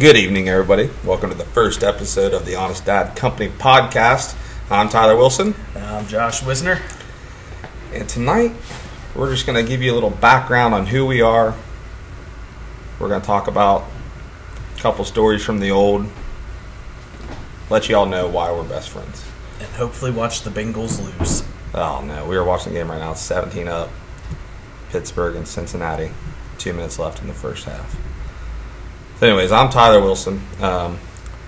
Good evening, everybody. Welcome to the first episode of the Honest Dad Company podcast. I'm Tyler Wilson, I'm Josh Wisner. and tonight we're just going to give you a little background on who we are. We're going to talk about a couple stories from the old, let you all know why we're best friends. And hopefully watch the Bengals lose. Oh no, we are watching the game right now. It's 17 up. Pittsburgh and Cincinnati. Two minutes left in the first half. Anyways, I'm Tyler Wilson. Um,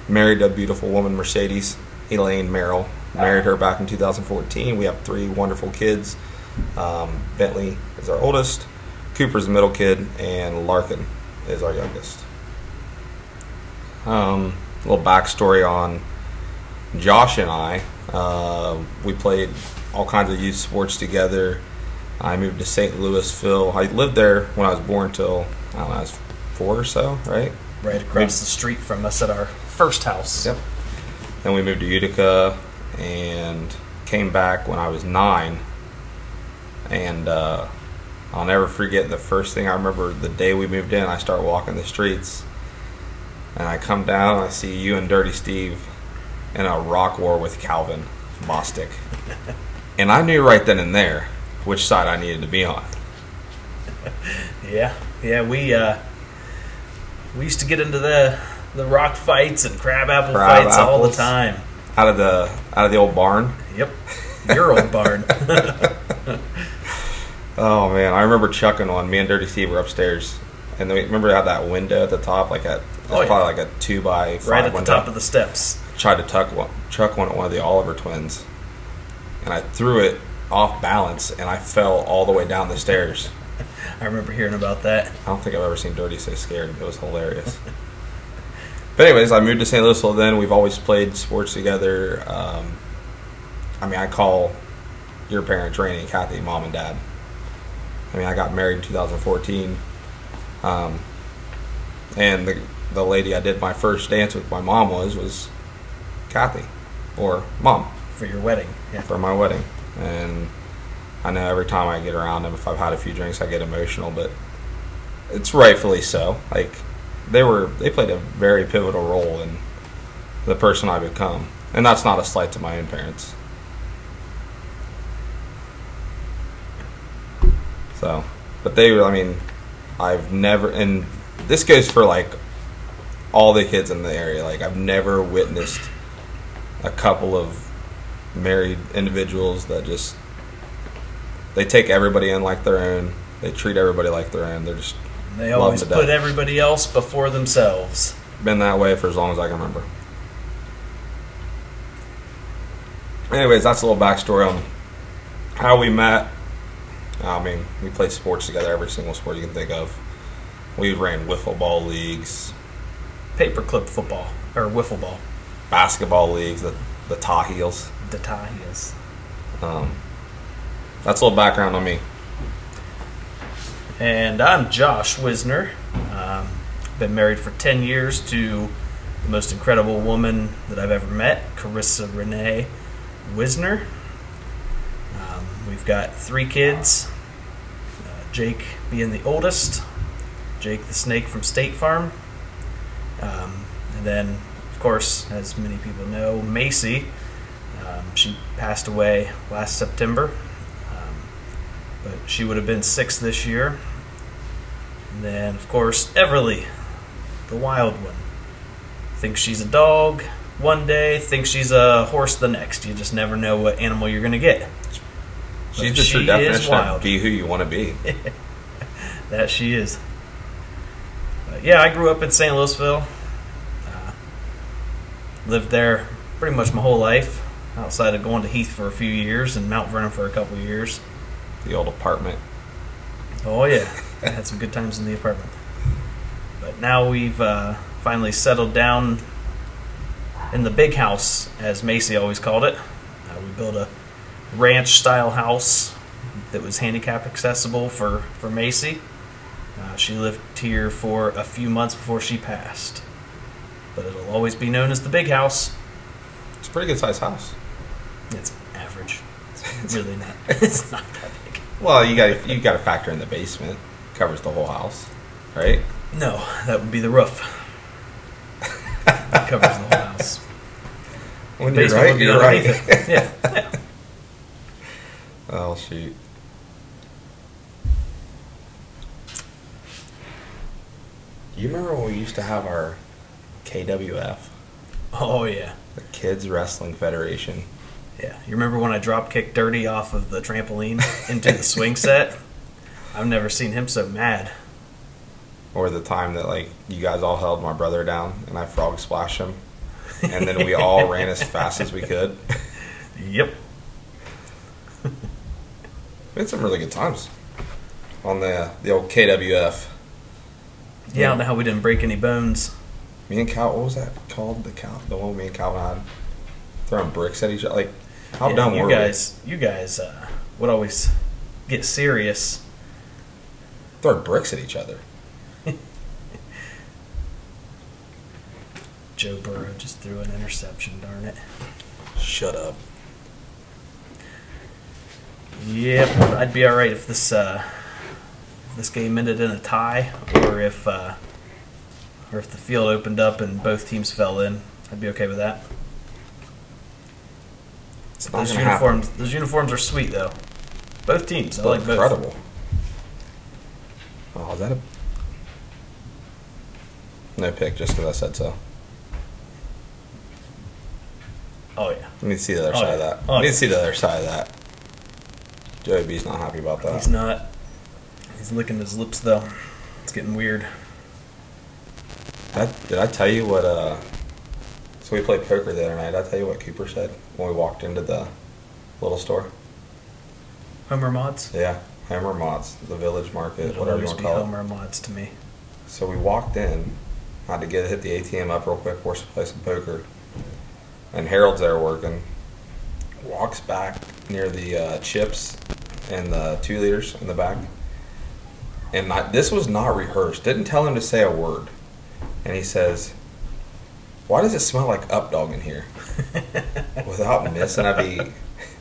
married a beautiful woman, Mercedes Elaine Merrill. Married her back in 2014. We have three wonderful kids. Um, Bentley is our oldest. Cooper's the middle kid, and Larkin is our youngest. Um, a little backstory on Josh and I. Uh, we played all kinds of youth sports together. I moved to St. Louisville. I lived there when I was born till I don't know, I was four or so, right? Right across the street from us at our first house. Yep. Then we moved to Utica and came back when I was nine. And uh, I'll never forget the first thing I remember the day we moved in. I start walking the streets, and I come down. I see you and Dirty Steve in a rock war with Calvin Bostic, and I knew right then and there which side I needed to be on. Yeah, yeah. We uh, we used to get into the the rock fights and crab apple Crab fights all the time. Out of the out of the old barn. Yep, your old barn. Oh man, I remember chucking one. Me and Dirty Steve were upstairs, and then we remember it had that window at the top, like at Oh, yeah. probably like a two by five right at the top of the steps. Tried to tuck one, chuck one at one of the Oliver twins, and I threw it off balance, and I fell all the way down the stairs. I remember hearing about that. I don't think I've ever seen Dirty so scared. It was hilarious. but anyways, I moved to St. Louisville. Then we've always played sports together. Um, I mean, I call your parents, Rainey and Kathy, mom and dad. I mean, I got married in 2014, um, and the the lady I did my first dance with, my mom was was Kathy, or mom for your wedding. Yeah. for my wedding. And I know every time I get around them, if I've had a few drinks, I get emotional, but it's rightfully so. Like they were, they played a very pivotal role in the person I become, and that's not a slight to my own parents. So, but they, were I mean, I've never, and this goes for like all the kids in the area. Like I've never witnessed a couple of married individuals that just they take everybody in like their own. They treat everybody like their own. They're just They always put everybody else before themselves. been that way for as long as I can remember. Anyways, that's a little backstory on how we met. I mean, we played sports together, every single sport you can think of. We ran wiffle ball leagues, Paperclip football or wiffle ball. basketball leagues, the the Tar Heels. The tie heels. Um, that's a little background on me. And I'm Josh Wisner. Um, been married for 10 years to the most incredible woman that I've ever met, Carissa Renee Wisner. Um, we've got three kids, uh, Jake being the oldest, Jake the snake from State Farm. Um, and then, of course, as many people know, Macy. Um, she passed away last September. But she would have been six this year. And then, of course, Everly, the wild one. Thinks she's a dog one day, thinks she's a horse the next. You just never know what animal you're going to get. She's But the true is definition wild. of be who you want to be. That she is. But yeah, I grew up in St. Louisville. Uh, lived there pretty much my whole life, outside of going to Heath for a few years and Mount Vernon for a couple years. The old apartment. Oh yeah, I had some good times in the apartment. But now we've uh, finally settled down in the big house, as Macy always called it. Uh, we built a ranch-style house that was handicap accessible for for Macy. Uh, she lived here for a few months before she passed, but it'll always be known as the big house. It's a pretty good sized house. It's average. It's really not. It's not that big. Well, you got you got to factor in the basement. Covers the whole house, right? No, that would be the roof. covers the whole house. When you're right, you're right. Yeah. yeah. oh shoot. You remember when we used to have our KWF, Oh yeah. the Kids Wrestling Federation? Yeah. You remember when I drop kicked Dirty off of the trampoline into the swing set? I've never seen him so mad. Or the time that like you guys all held my brother down and I frog splashed him, and then we all ran as fast as we could. Yep. We had some really good times on the the old KWF. Yeah, I don't know how we didn't break any bones. Me and Cal, what was that called? The Cal, the one me and Calvin had throwing bricks at each other. Like, how Yeah, you guys you guys uh, would always get serious. Throw bricks at each other. Joe Burrow just threw an interception, darn it. Shut up. Yep, I'd be all right if this uh, if this game ended in a tie, or if uh, or if the field opened up and both teams fell in. I'd be okay with that. It's not Those gonna uniforms, happen. those uniforms are sweet though. Both teams, I They're like both. incredible. Oh, is that a no pick? Just because I said so. Oh yeah, Let me see the other Oh, side yeah. of that. Oh, Let me yeah. see the other side of that. Joey B's not happy about that. he's not. He's licking his lips though. It's getting weird. I, did I tell you what? uh So we played poker the other night. Did I tell you what Cooper said when we walked into the little store? Homer mods. Yeah, Hammer Mods, the Village Market, It'll whatever you want to call it. Homer mods to me. So we walked in, had to get hit the ATM up real quick, forced to play some poker, and Harold's there working. Walks back near the uh, chips and the two liters in the back, and I, this was not rehearsed. Didn't tell him to say a word, and he says, "Why does it smell like up dog in here?" Without missing a beat,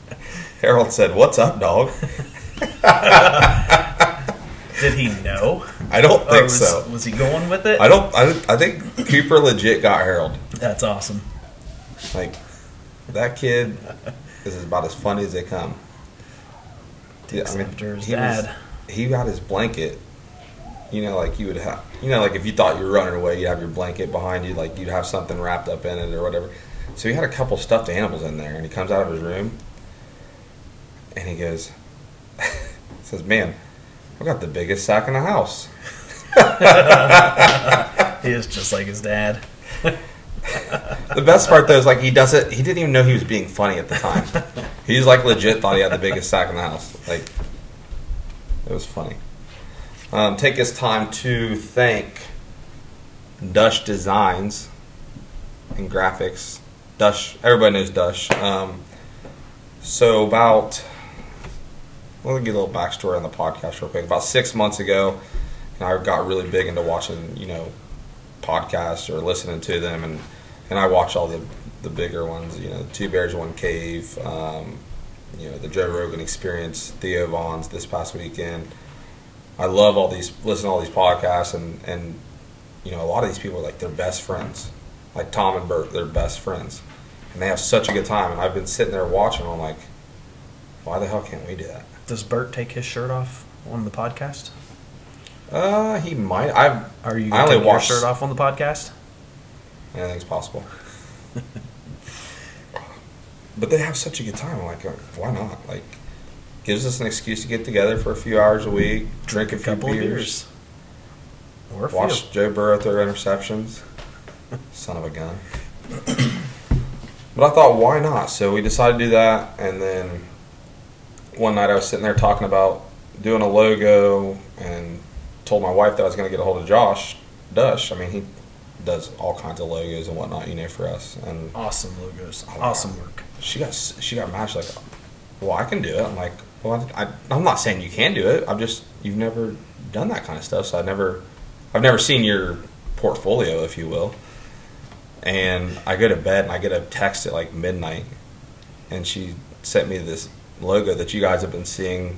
Harold said, "What's up, dog?" Did he know? I don't think was, so. was he going with it? I don't. I, I think Cooper legit got Harold. That's awesome. Like that kid is about as funny as they come. Takes after his he was- dad. he got his blanket. You know, like you would have. You know, like if you thought you were running away, you'd have your blanket behind you. Like you'd have something wrapped up in it or whatever. So he had a couple stuffed animals in there, and he comes out of his room, and he goes, says, "Man, I got the biggest sack in the house." He is just like his dad. The best part though is like he doesn't. He didn't even know he was being funny at the time. He's like legit thought he had the biggest sack in the house. Like it was funny. Um, take this time to thank Dush Designs and Graphics. Dush. Everybody knows Dush. Um, so about. Let me get a little backstory on the podcast real quick. About six months ago, I got really big into watching, you know, podcasts or listening to them, and and I watch all the the bigger ones. You know, Two Bears One Cave. Um, you know, the Joe Rogan Experience, Theo Von's this past weekend. I love all these listen to all these podcasts, and and you know a lot of these people are like their best friends, like Tom and Bert, they're best friends, and they have such a good time. And I've been sitting there watching. I'm like, why the hell can't we do that? Does Bert take his shirt off on the podcast? Uh, he might. I've Are you I going to only take your shirt off on the podcast? Anything's possible. but they have such a good time. I'm like, why not? Like, gives us an excuse to get together for a few hours a week, drink a few couple of beers, beers. Or a few. watch Joe Burrow throw interceptions. Son of a gun. but I thought, why not? So we decided to do that, and then one night I was sitting there talking about doing a logo, and told my wife that I was going to get a hold of Josh Dush. I mean, he does all kinds of logos and whatnot, you know, for us, and Awesome logos. Oh, awesome wow. work. she got she got mad. She's like, "Well, I can do it." I'm like, "Well, I, I'm not saying you can do it. I'm just you've never done that kind of stuff, so I've never, I've never seen your portfolio, if you will." And I go to bed and I get a text at like midnight, and she sent me this logo that you guys have been seeing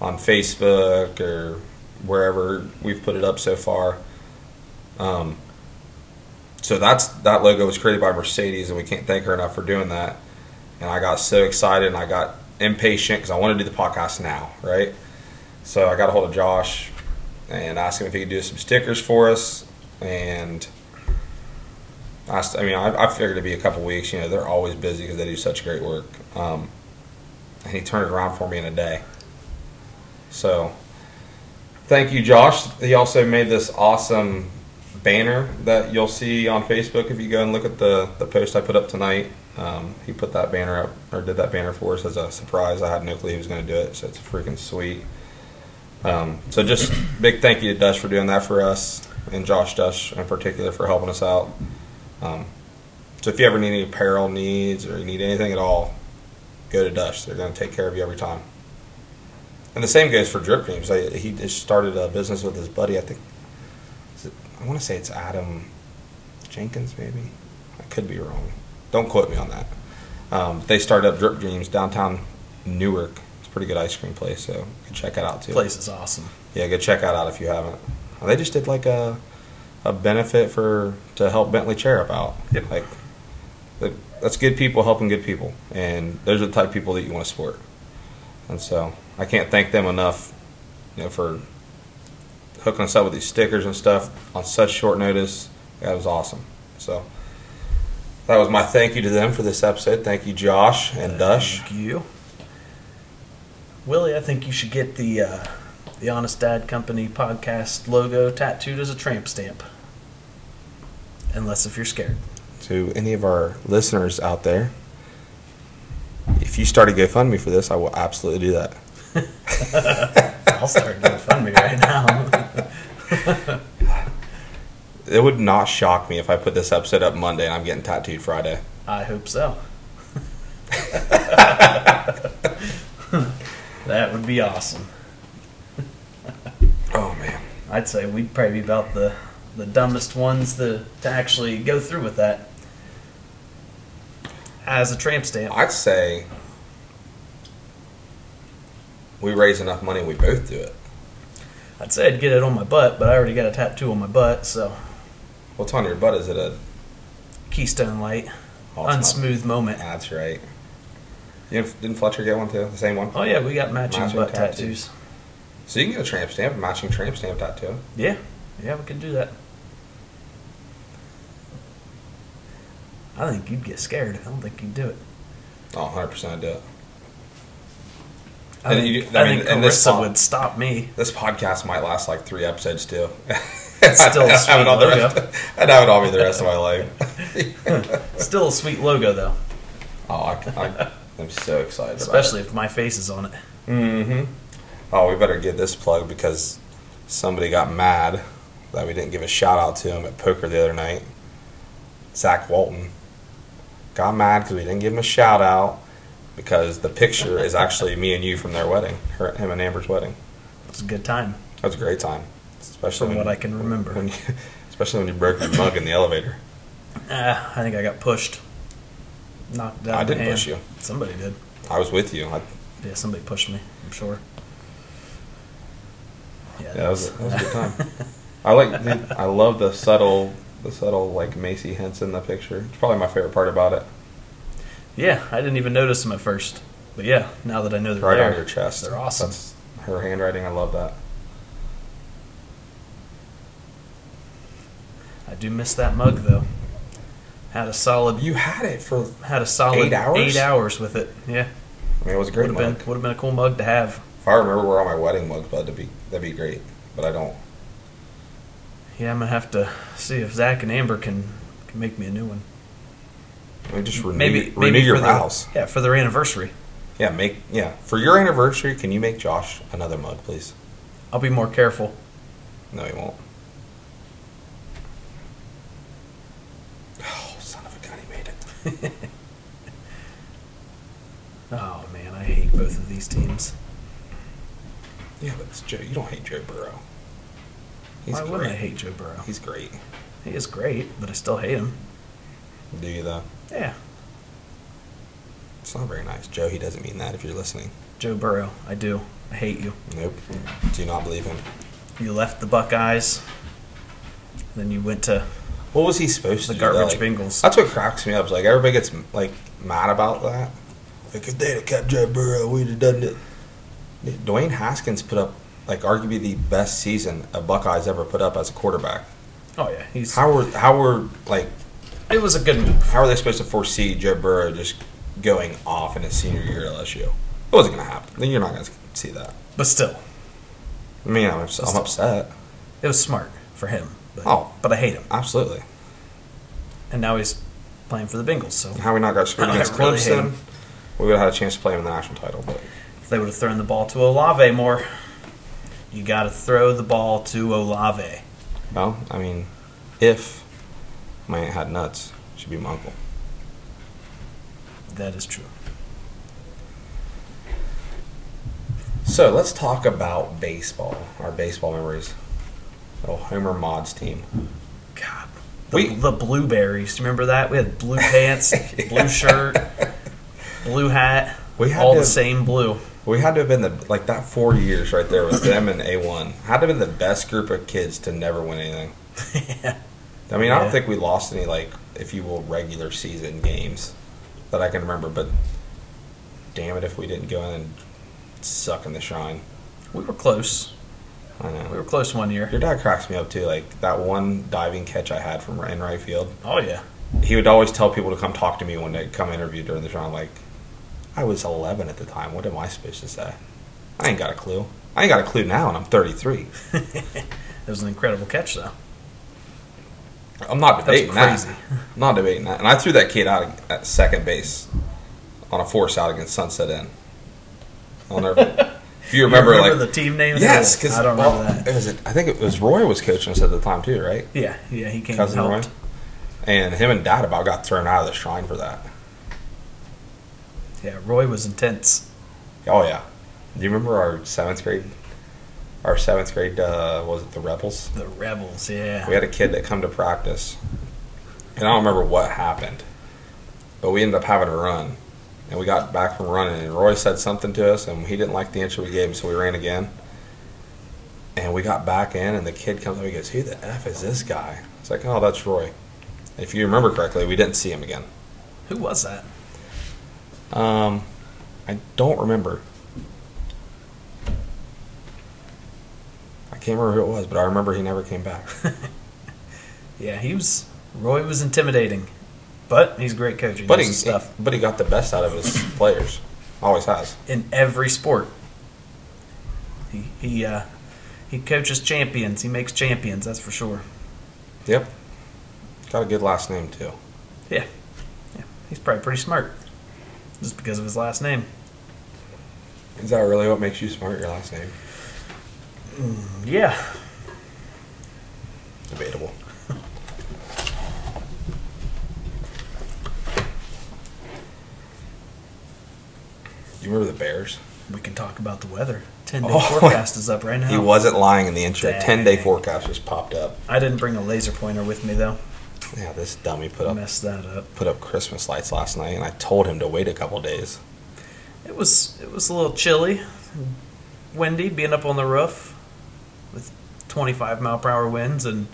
on Facebook or wherever we've put it up so far. Um, so that's that logo was created by Mercedes, and we can't thank her enough for doing that. And I got so excited, and I got impatient because I want to do the podcast now, right? So I got a hold of Josh and asked him if he could do some stickers for us, and I, I mean, I, I figured it'd be a couple weeks. You know, they're always busy because they do such great work. Um, and he turned it around for me in a day. So, thank you, Josh. He also made this awesome banner that you'll see on Facebook if you go and look at the, the post I put up tonight. Um, he put that banner up, or did that banner for us as a surprise. I had no clue he was going to do it, so it's freaking sweet. Um, so, just big thank you to Dush for doing that for us, and Josh Dush in particular for helping us out. Um, so, if you ever need any apparel needs or you need anything at all, go to Dush. They're going to take care of you every time. And the same goes for Drip Dreams. I, he just started a business with his buddy. I think it, I want to say it's Adam Jenkins, maybe. I could be wrong. Don't quote me on that. Um, they started up Drip Dreams downtown Newark. It's a pretty good ice cream place, so check it out too. Place is awesome. Yeah, go check that out if you haven't. They just did like a a benefit for to help Bentley Cherub out. Yep. Like that's good people helping good people, and those are the type of people that you want to support. And so I can't thank them enough, you know, for hooking us up with these stickers and stuff on such short notice. That was awesome. So that was my thank you to them for this episode. Thank you, Josh and Dush. Thank you. Willie, I think you should get the uh, the Honest Dad Company podcast logo tattooed as a tramp stamp. Unless if you're scared. to any of our listeners out there, if you start a GoFundMe for this, I will absolutely do that. I'll start GoFundMe right now. It would not shock me if I put this episode up Monday and I'm getting tattooed Friday. I hope so. that would be awesome. Oh man, I'd say we'd probably be about the the dumbest ones to, to actually go through with that as a tramp stamp. I'd say we raise enough money we both do it. I'd say I'd get it on my butt, but I already got a tattoo on my butt, so What's on your butt? Is it a Keystone Light, oh, unsmooth moment. That's right. You didn't- didn't Fletcher get one too? The same one. Oh yeah, we got matching, Matching butt tattoos. tattoos. So you can get a tramp stamp, a matching tramp stamp tattoo. Yeah, yeah, we can do that. I think you'd get scared. I don't think you'd do it. Oh, 100 percent I'd do it. I And think, you- I I mean, think and this song- would stop me. This podcast might last like three episodes too. It's still a I'd have it on the rest, I'd have it on me the rest of my life. Still a sweet logo though, oh, I, I, I'm so excited. especially if my face is on it. Mm-hmm. Oh, we better get this plug because somebody got mad that we didn't give a shout out to him at poker the other night. Zach Walton got mad because we didn't give him a shout out because the picture is actually me and you from their wedding, her, him and Amber's wedding. It was a good time, That was a great time, especially from when, what I can remember. when you, especially when you broke your mug in the elevator. Ah, I think I got pushed, knocked down. I didn't push you. Somebody did. I was with you. I, Yeah, somebody pushed me. I'm sure. Yeah, Yeah, that was, that was a good time. I like. I love the subtle, the subtle like Macy hints in the picture. It's probably my favorite part about it. Yeah, I didn't even notice them at first, but yeah, now that I know they're right there, on your chest. they're awesome. That's her handwriting. I love that. I do miss that mug though. Had a solid, You had it for. had a solid Eight hours? eight hours with it. Yeah, I mean, it was a great would have mug. been would have been a cool mug to have. If I remember where all my wedding mugs, bud, that'd be that'd be great. But I don't. Yeah, I'm gonna have to see if Zach and Amber can can make me a new one. I mean, just renew, Maybe renew maybe your vows. Yeah, for their anniversary. Yeah, make yeah for your anniversary. Can you make Josh another mug, please? I'll be more careful. No, he won't. Oh, son of a gun! He made it. Oh man, I hate both of these teams. Yeah, but it's Joe. You don't hate Joe Burrow. He's Why wouldn't I hate Joe Burrow? He's great. He is great, but I still hate him. Do you though? Yeah, It's not very nice, Joe. He doesn't mean that. If you're listening, Joe Burrow. I do. I hate you. nope. Do you not believe him. You left the Buckeyes, then you went to What was he supposed The to garbage do? Like, Bengals. That's what cracks me up. Is like everybody gets like mad about that. Like if they'd have kept Joe Burrow, we'd have done it. Dwayne Haskins put up like arguably the best season a Buckeyes ever put up as a quarterback. Oh yeah, he's. How were how were like It was a good move, how are they supposed to foresee Joe Burrow just going off in his senior year at LSU? It wasn't going to happen. Then You're not going to see that. but still, I mean, I'm, ups- I'm upset. it was smart for him. But, Oh. but I hate him, Absolutely. and now he's playing for the Bengals. So How we not got screwed against really Clemson? We would have had a chance to play him in the national title, but if they would have thrown the ball to Olave more, you got to throw the ball to Olave. well, I mean, if my aunt had nuts, she'd be my uncle. That is true. So let's talk about baseball. Our baseball memories. Oh, Homer Mod's team. God, the, We- the blueberries. Do you remember that? We had blue pants, blue shirt, blue hat. We had all to- the same blue. We had to have been the like that four years right there with them and A one. Had to have been the best group of kids to never win anything. yeah. I mean, I don't think we lost any like, if you will, regular season games that I can remember. But damn it, if we didn't go in and suck in the shine. We were close. I We were close one year. Your dad cracks me up too. Like that one diving catch I had from in right field. Oh yeah. He would always tell people to come talk to me when they come interview during the show. I'm like, I was 11 at the time. What am I supposed to say? I ain't got a clue. I ain't got a clue now, and I'm 33. It was an incredible catch, though. I'm not That's debating crazy. that. I'm not debating that. And I threw that kid out at second base on a force out against Sunset Inn. I'll never. if you remember, you remember like the team name? yes, because I don't remember that. It I think it was Roy was coaching us at the time too, right? Yeah, yeah, he came Cousin and Roy. And him and Dad about got thrown out of the shrine for that. Yeah, Roy was intense. Oh yeah. Do you remember our seventh grade? Our seventh grade uh, was it the Rebels? The Rebels, yeah. We had a kid that come to practice, and I don't remember what happened, but we ended up having a run, and we got back from running, and Roy said something to us, and he didn't like the answer we gave him, so we ran again, and we got back in, and the kid comes up, he goes, "Who the f is this guy?" It's like, "Oh, that's Roy." If you remember correctly, we didn't see him again. Who was that? Um, I don't remember. I can't remember who it was, but I remember he never came back. Yeah, he was. Roy was intimidating, but he's a great coach. He But he, stuff but he got the best out of his players. Always has. in every sport. He he uh, he coaches champions. He makes champions. That's for sure. Yep. Got a good last name too. Yeah, yeah. He's probably pretty smart, just because of his last name. Is that really what makes you smart? Your last name? Yeah, Debatable. You remember the Bears? we can talk about the weather. Ten day Oh. forecast is up right now. He wasn't lying in the intro. Dang. Ten day forecast just popped up. I didn't bring a laser pointer with me though. Yeah, this dummy put up Messed that up. put up Christmas lights last night, and I told him to wait a couple days. It was it was a little chilly, windy, being up on the roof with 25 mile per hour winds and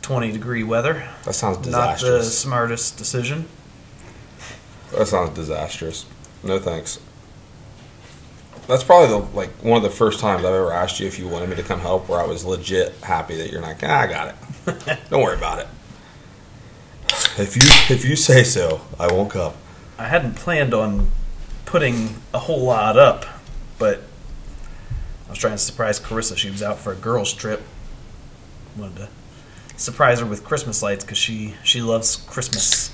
20 degree weather. That sounds disastrous. Not the smartest decision. That sounds disastrous. No thanks. That's probably the like one of the first times I've ever asked you if you wanted me to come help, where I was legit happy that you're like, ah, I got it. Don't worry about it. If you if you say so, I won't come. I hadn't planned on putting a whole lot up, but I was trying to surprise Carissa. She was out for a girls' trip. Wanted to surprise her with Christmas lights because she she loves Christmas,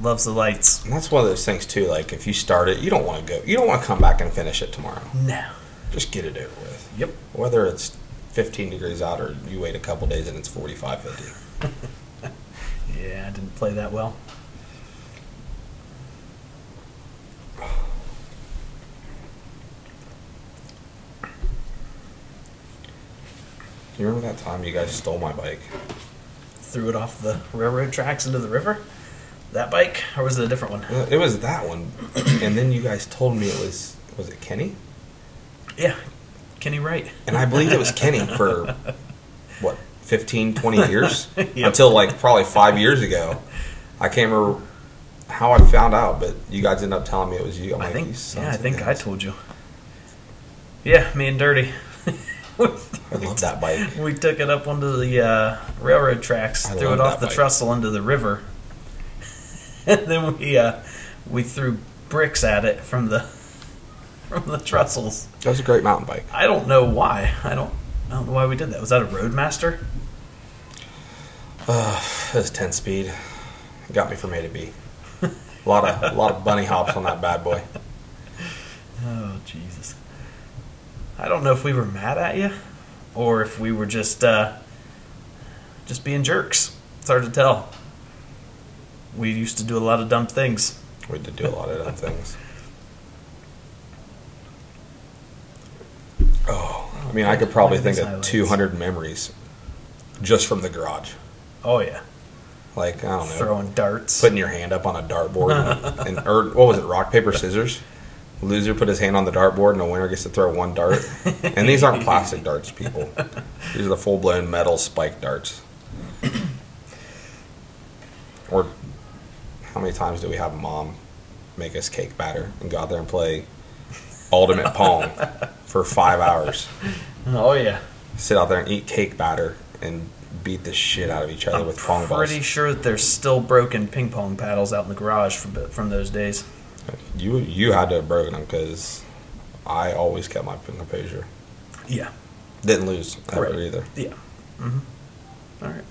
loves the lights. And that's one of those things too. Like if you start it, you don't want to go. You don't want to come back and finish it tomorrow. No. Just get it over with. Yep. Whether it's 15 degrees out or you wait a couple days and it's 45, 50. Yeah, I didn't play that well. You remember that time you guys stole my bike? Threw it off the railroad tracks into the river. That bike, or was it a different one? Uh, It was that one, and then you guys told me it was was it Kenny, Yeah, Kenny Wright. and I believed it was Kenny for what 15, 20 years Yep. until like probably five years ago. I can't remember how I found out, but you guys ended up telling me it was you. I'm I like, think "You yeah, I think I told you. Yeah, me and Dirty. I love that bike. We took it up onto the uh, railroad tracks, I threw it off the bike. trestle into the river, and then we uh, we threw bricks at it from the from the trestles. That was a great mountain bike. I don't know why. I don't. I don't know why we did that. Was that a Roadmaster? Uh, it was 10 speed. It got me from A to B. A lot of a lot of bunny hops on that bad boy. Oh Jesus! I don't know if we were mad at you, or if we were just uh, just being jerks. It's hard to tell. We used to do a lot of dumb things. We did do a lot of dumb things. Oh, I mean, I could probably think of 200 memories just from the garage. Oh yeah, Like I don't know, throwing darts. putting your hand up on a dartboard and, and or what was it, rock paper scissors? Loser put his hand on the dartboard, and the winner gets to throw one dart. And these aren't plastic darts, people. These are the full blown metal spike darts. Or how many times do we have mom make us cake batter and go out there and play ultimate pong for five hours? oh yeah, Sit out there and eat cake batter and beat the shit out of each other with pong balls. I'm pretty sure that there's still broken ping pong paddles out in the garage from from those days. You you had to have broken them because I always kept my composure. Yeah, Didn't lose ever Right. either. yeah. Mm-hmm. All right.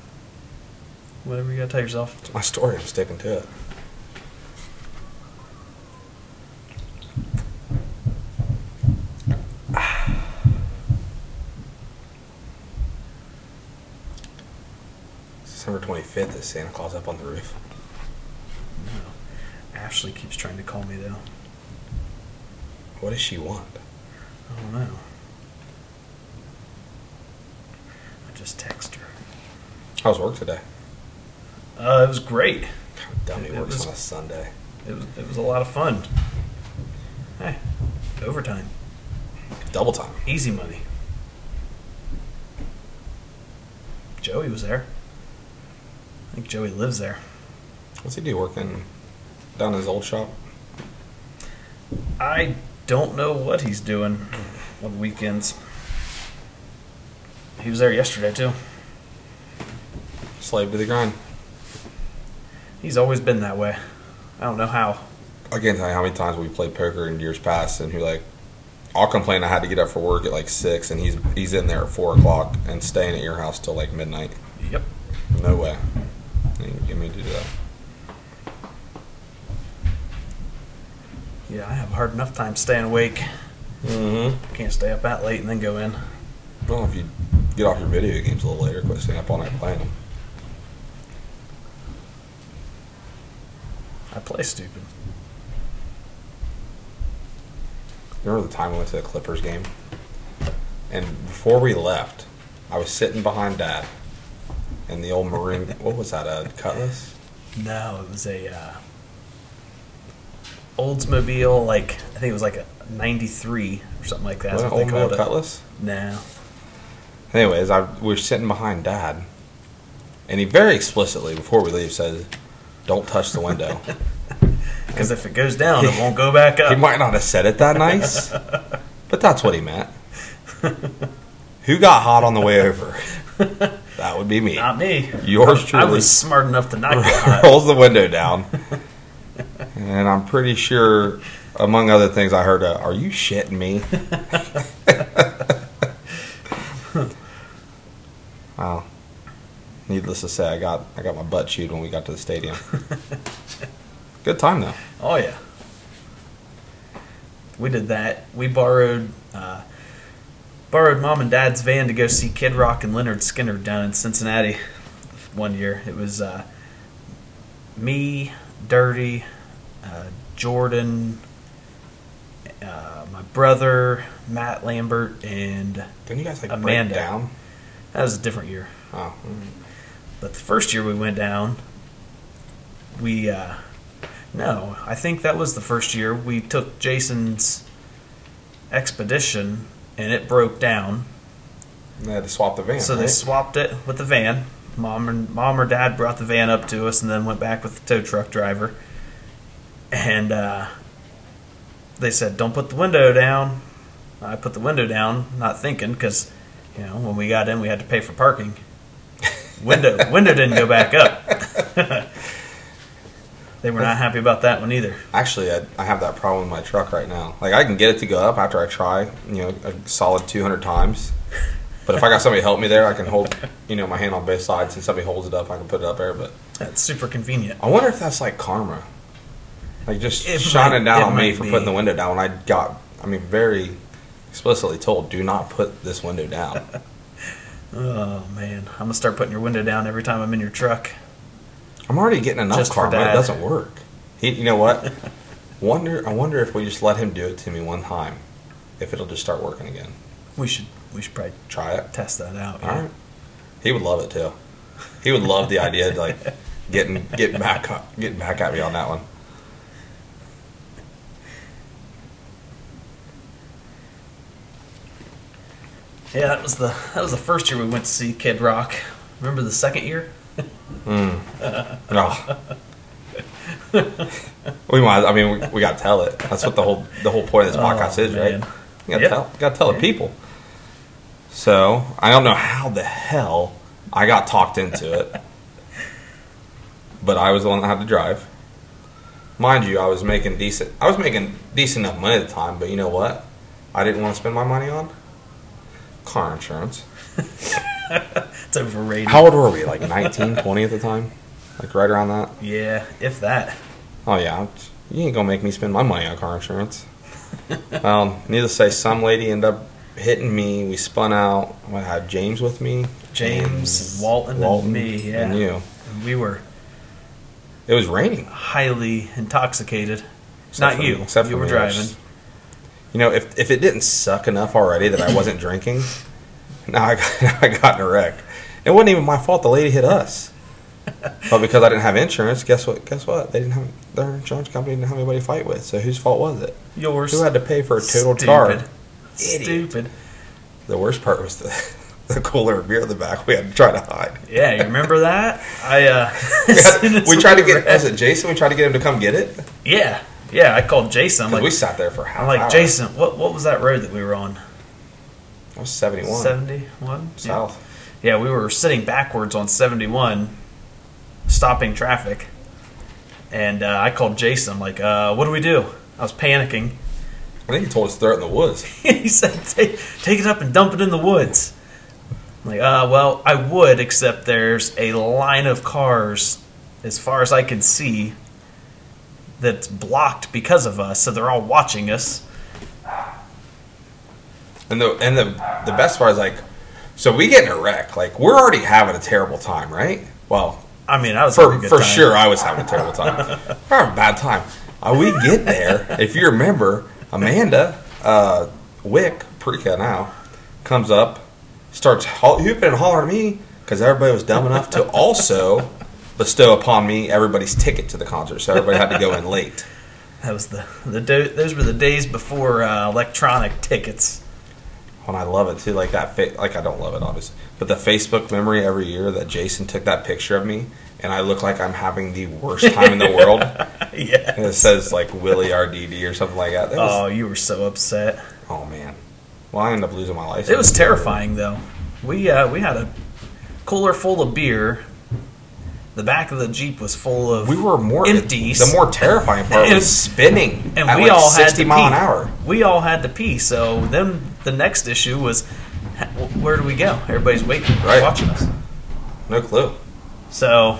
Whatever you gotta tell yourself. It's my story. I'm sticking to it. December 25th is Santa Claus up on the roof. No. Ashley keeps trying to call me though. What does she want? I don't know. I just text her. How's work today? Uh, it was great. Dummy It works was- on a Sunday. It was it was a lot of fun. Hey, overtime, Double time. easy money. Joey was there. I think Joey lives there. What's he do working down his old shop? I don't know what he's doing on weekends. He was there yesterday too. Slave to the grind. He's always been that way. I don't know how. I can't tell you how many times we played poker in years past, and he like, I'll complain I had to get up for work at like six, and he's he's in there at four o'clock and staying at your house till like midnight. Yep. No way. You can get me to do that. Yeah, I have a hard enough time staying awake. Mm-hmm. Can't stay up that late and then go in. Well, if you get off your video games a little later, quit staying up all night playing them. I play stupid. Remember the time we went to the Clippers game? And before we left, I was sitting behind Dad in the old maroon. what was that? A Cutlass? No, it was a uh, Oldsmobile, like I think it was like a '93 or something like that. Was That's it what they called it. Cutlass? No. Anyways, I we were sitting behind Dad, and he very explicitly before we leave says, "Don't touch the window." Because if it goes down, it won't go back up. he might not have said it that nice, but that's what he meant. Who got hot on the way over? That would be me. Not me. Yours truly. I was smart enough to not get hot. rolls the window down, and I'm pretty sure, among other things, I heard, a, "Are you shitting me?" wow. Needless to say, I got I got my butt chewed when we got to the stadium. Good time though. Oh yeah. We did that. We borrowed uh, borrowed mom and dad's van to go see Kid Rock and Lynyrd Skynyrd down in Cincinnati one year. It was uh, me, Dirty, Jordan, uh, my brother, Matt Lambert, and Didn't you guys like Amanda. break down? that was a different year. Oh, But the first year we went down, we uh, no, I think that was the first year we took Jason's expedition and it broke down. They had to swap the van. So they swapped it with the van. Mom and mom or dad brought the van up to us, and then went back with the tow truck driver. And uh, they said, "Don't put the window down." I put the window down, not thinking, because you know when we got in, we had to pay for parking. Window window didn't go back up. they were not happy about that one either. Actually, I, I have that problem with my truck right now. Like I can get it to go up after I try, you know, a solid 200 times. But if I got somebody to help me there, I can hold, you know, my hand on both sides, and somebody holds it up, I can put it up there. But That's super convenient. I wonder if that's like karma, like just It shining might- down on me for be. putting the window down when I got, I mean, very explicitly told, do not put this window down. Oh man, I'm gonna start putting your window down every time I'm in your truck. I'm already getting enough Just karma. It doesn't work. He, you know what? wonder. I wonder if we just let him do it to me one time, if it'll just start working again. We should we should probably Try it. test that out. All right. He would love it too. He would love the idea of like getting getting back getting back at me on that one. Yeah, that was the that was the first year we went to see Kid Rock. Remember the second year? Mm. No. we might. I mean, we, we got to tell it. That's what the whole the whole point of this Oh, podcast is, right? man. You got to Yep. tell. Got to tell the people. So I don't know how the hell I got talked into it, but I was the one that had to drive. Mind you, I was making decent. I was making decent enough money at the time, but you know what? I didn't want to spend my money on car insurance. It's overrated. How old were we? Like 19, 20 at the time? Like right around that? Yeah, if that. Oh yeah, you ain't gonna make me spend my money on car insurance. well, needless to say, some lady ended up hitting me. We spun out. I had James with me, James and Walton and me, yeah. and you. We were It was raining. highly intoxicated. Except Not you. except you were me, driving. You know, if if it didn't suck enough already that I wasn't drinking, now I got, now I got in a wreck. It wasn't even my fault. The lady hit us. But because I didn't have insurance, guess what? Guess what? They didn't have their insurance company didn't have anybody to fight with. So whose fault was it? Yours. Who had to pay for a total Stupid. car? Idiot. Stupid. The worst part was the, the cooler of beer in the back. We had to try to hide. Yeah, you remember that? I uh We, had- we tried to get. Was it Jason? We tried to get him to come get it Yeah. Yeah, I called Jason. I'm like, we sat there for half. I'm like hour. Jason, what what was that road that we were on? That was seventy one Seventy one? south. Yeah, we were sitting backwards on 71, stopping traffic. And uh, I called Jason. I'm like, uh, what do we do? I was panicking. I think he told us to throw it in the woods. he said, take, take it up and dump it in the woods. I'm like, uh, well, I would, except there's a line of cars, as far as I can see, that's blocked because of us. So they're all watching us. And the and the the best part is like, so we get in a wreck. Like we're already having a terrible time, right? Well, I mean, I was for for time. sure, I was having a terrible time. We're having a bad time. Uh, we get there. If you remember, Amanda uh, Wick Prika now comes up, starts ho- hooping and hollering at me because everybody was dumb enough to also bestow upon me everybody's ticket to the concert, so everybody had to go in late. That was the the do- those were the days before uh, electronic tickets. And I love it too, like that. Fa- like I don't love it, obviously, but the Facebook memory every year that Jason took that picture of me, and I look like I'm having the worst time in the world. yeah. And it says like Willie RDD or something like that. That was- Oh, you were so upset. oh man. Well, I ended up losing my license. It was terrifying though. We uh, we had a cooler full of beer. The back of the jeep was full of We were more empties. The more terrifying part And- was spinning and at we like all had to mile pee. an hour. We all had to pee. So then the next issue was, where do we go? Everybody's waiting, Right. watching us. No clue. So,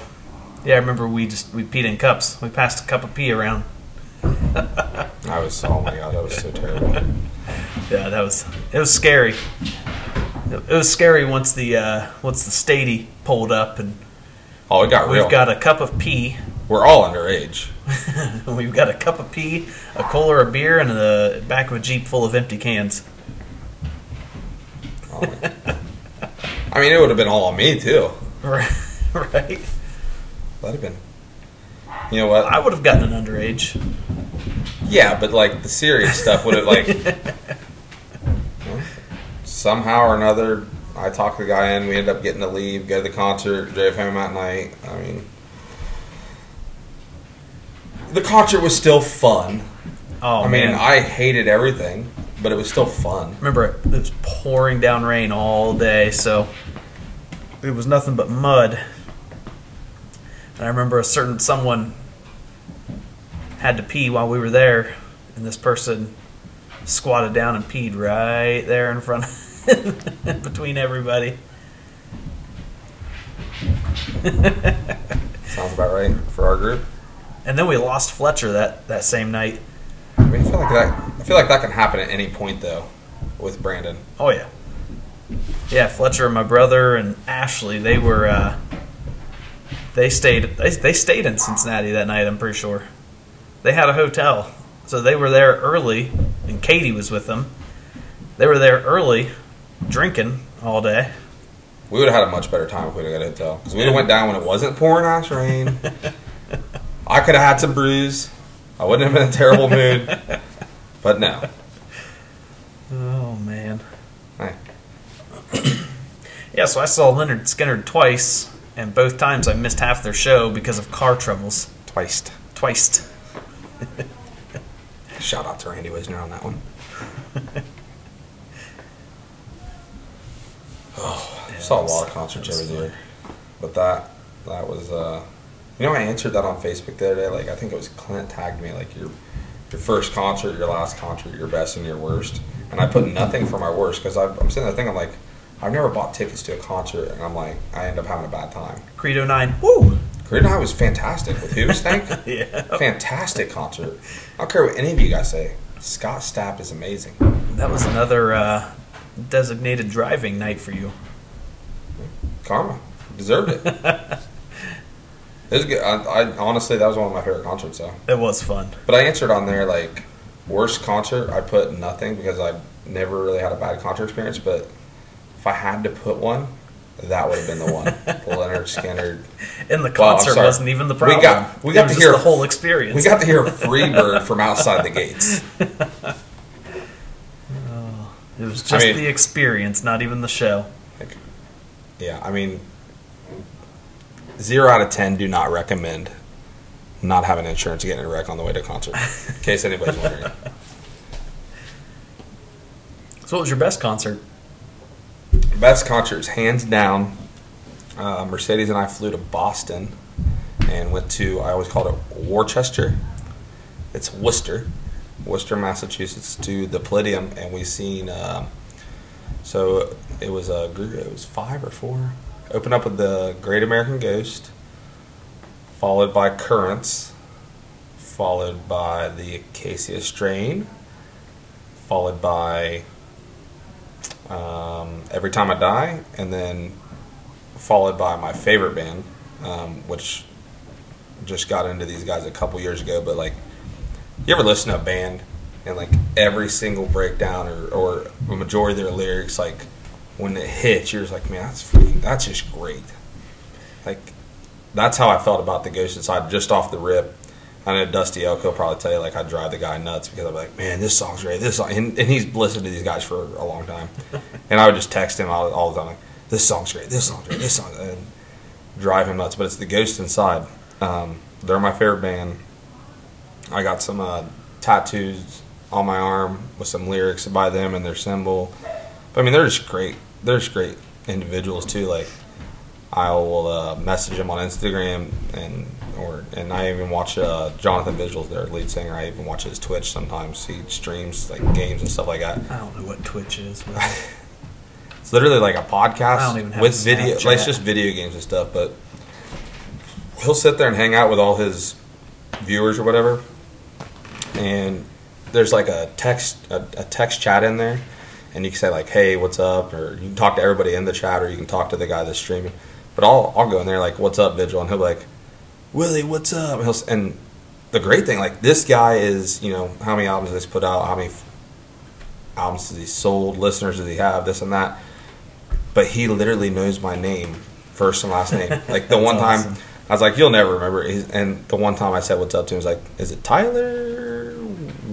yeah, I remember we just we peed in cups. We passed a cup of pee around. I was oh my god, that was so terrible. Yeah, that was it was scary. It was scary once the uh, once the stady pulled up and Oh, it got we've real. got a cup of pee. We're all underage. We've got a cup of pee, a cooler of beer, and the back of a jeep full of empty cans. Oh, I mean, it would have been all on me too. Right. right. That'd have been. You know what? I would have gotten an underage. Yeah, but like the serious stuff would have like somehow or another I talked the guy in. We ended up getting to leave, go to the concert, drove home at night. I mean, the concert was still fun. Oh I mean, man, I hated everything, but it was still fun. remember it was pouring down rain all day, so it was nothing but mud. And I remember a certain someone had to pee while we were there, and this person squatted down and peed right there in front, between everybody. Sounds about right for our group. And then we lost Fletcher that, that same night. I mean, I feel like that. I feel like that can happen at any point, though, with Brandon. Oh yeah, yeah. Fletcher and my brother and Ashley, they were uh, they stayed they, they stayed in Cincinnati that night. I'm pretty sure they had a hotel, so they were there early, and Katie was with them. They were there early, drinking all day. We would have had a much better time if we'd have got a hotel because have went down when it wasn't pouring ass rain. I could have had some brews. I wouldn't have been in a terrible mood, but no. Oh man. Hey, Yeah, so I saw Lynyrd Skynyrd twice, and both times I missed half their show because of car troubles. twice. Twice. Shout out to Randy Wisner on that one. oh, I saw a lot of concerts over there, but that that was uh, you know I answered that on Facebook the other day. Like I think it was Clint tagged me like your your first concert, your last concert, your best and your worst, and I put nothing for my worst because I'm sitting there thinking I'm like I've never bought tickets to a concert and I'm like I end up having a bad time. Credo Nine. Woo. Creed Nine was fantastic with who Stank. Yeah. Fantastic concert. I don't care what any of you guys say. Scott Stapp is amazing. That was another uh, designated driving night for you. Karma deserved it. it was good. I, I honestly that was one of my favorite concerts though. It was fun. But I answered on there like worst concert. I put nothing because I never really had a bad concert experience. But if I had to put one, that would have been the one. Lynyrd Skynyrd. And the concert sorry. wasn't even the We problem. got- we got to hear- the whole experience. We got to hear Freebird from outside the gates. It was just mean- the experience, not even the show. Yeah, I mean, zero out of ten do not recommend not having insurance to get in a wreck on the way to a concert. In case anybody's wondering. So, what was your best concert? Best concerts, hands down. Uh, Mercedes and I flew to Boston and went to, I always called it Worcester. It's Worcester, Worcester, Massachusetts, to the Palladium, and we seen. Um, so it was a group. It was five or four. Opened up with the Great American Ghost, followed by Currents, followed by the Acacia Strain, followed by um, Every Time I Die, and then followed by my favorite band, um, which just got into these guys a couple years ago. But like, you ever listen to a band and like every single breakdown or, or a majority of their lyrics, like when it hits, you're just like, man, that's freaking, that's just great. Like, that's how I felt about the Ghost Inside just off the rip. I know Dusty Elko will probably tell you like I drive the guy nuts because I'm like, man, this song's great. This song, and, and he's listened to these guys for a long time, and I would just text him all, all the time like, this song's great, this song's great, this song, and drive him nuts. But it's the Ghost Inside. Um, they're my favorite band. I got some uh, tattoos on my arm with some lyrics by them and their symbol. But I mean, they're just great. They're just great individuals too. Like I will uh, message them on Instagram and or and I even watch uh, Jonathan Vigils, their lead singer. I even watch his Twitch sometimes. He streams like games and stuff like that. I don't know what Twitch is. But It's literally like a podcast I don't even have with video. Like it's just video games and stuff. But he'll sit there and hang out with all his viewers or whatever, and there's like a text a, a text chat in there, and you can say like, "Hey, what's up?" or you can talk to everybody in the chat, or you can talk to the guy that's streaming. But I'll I'll go in there like, "What's up, Vigil?" and he'll be like, "Willie, what's up?" And, he'll, and the great thing, like this guy is, you know, how many albums has he put out? How many albums has he sold? Listeners does he have? This and that. But he literally knows my name, first and last name. Like the one time. I was like, "You'll never remember." He's, and the one time I said, "What's up?" to him, he's like, "Is it Tyler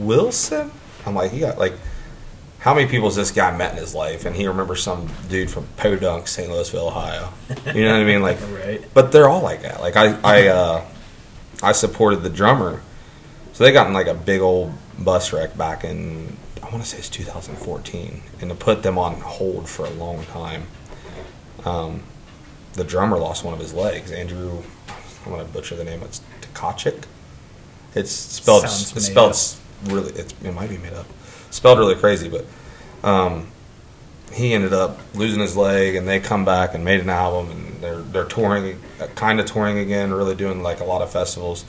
Wilson?" I'm like, "He got like." how many people has this guy met in his life? And he remembers some dude from Podunk, St. Louisville, Ohio. You know what I mean? Like, Right. but they're all like that. Like I, I, uh, I supported the drummer, so they got in like a big old bus wreck back in I want to say it's 2014, and to put them on hold for a long time. Um, the drummer lost one of his legs. Andrew, I'm gonna butcher the name. It's Tkaczyk. It's spelled. Sounds It's spelled really. It's, it might be made up. Spelled really crazy, but um, he ended up losing his leg, and they come back and made an album, and they're they're touring, kind of touring again, really doing like a lot of festivals.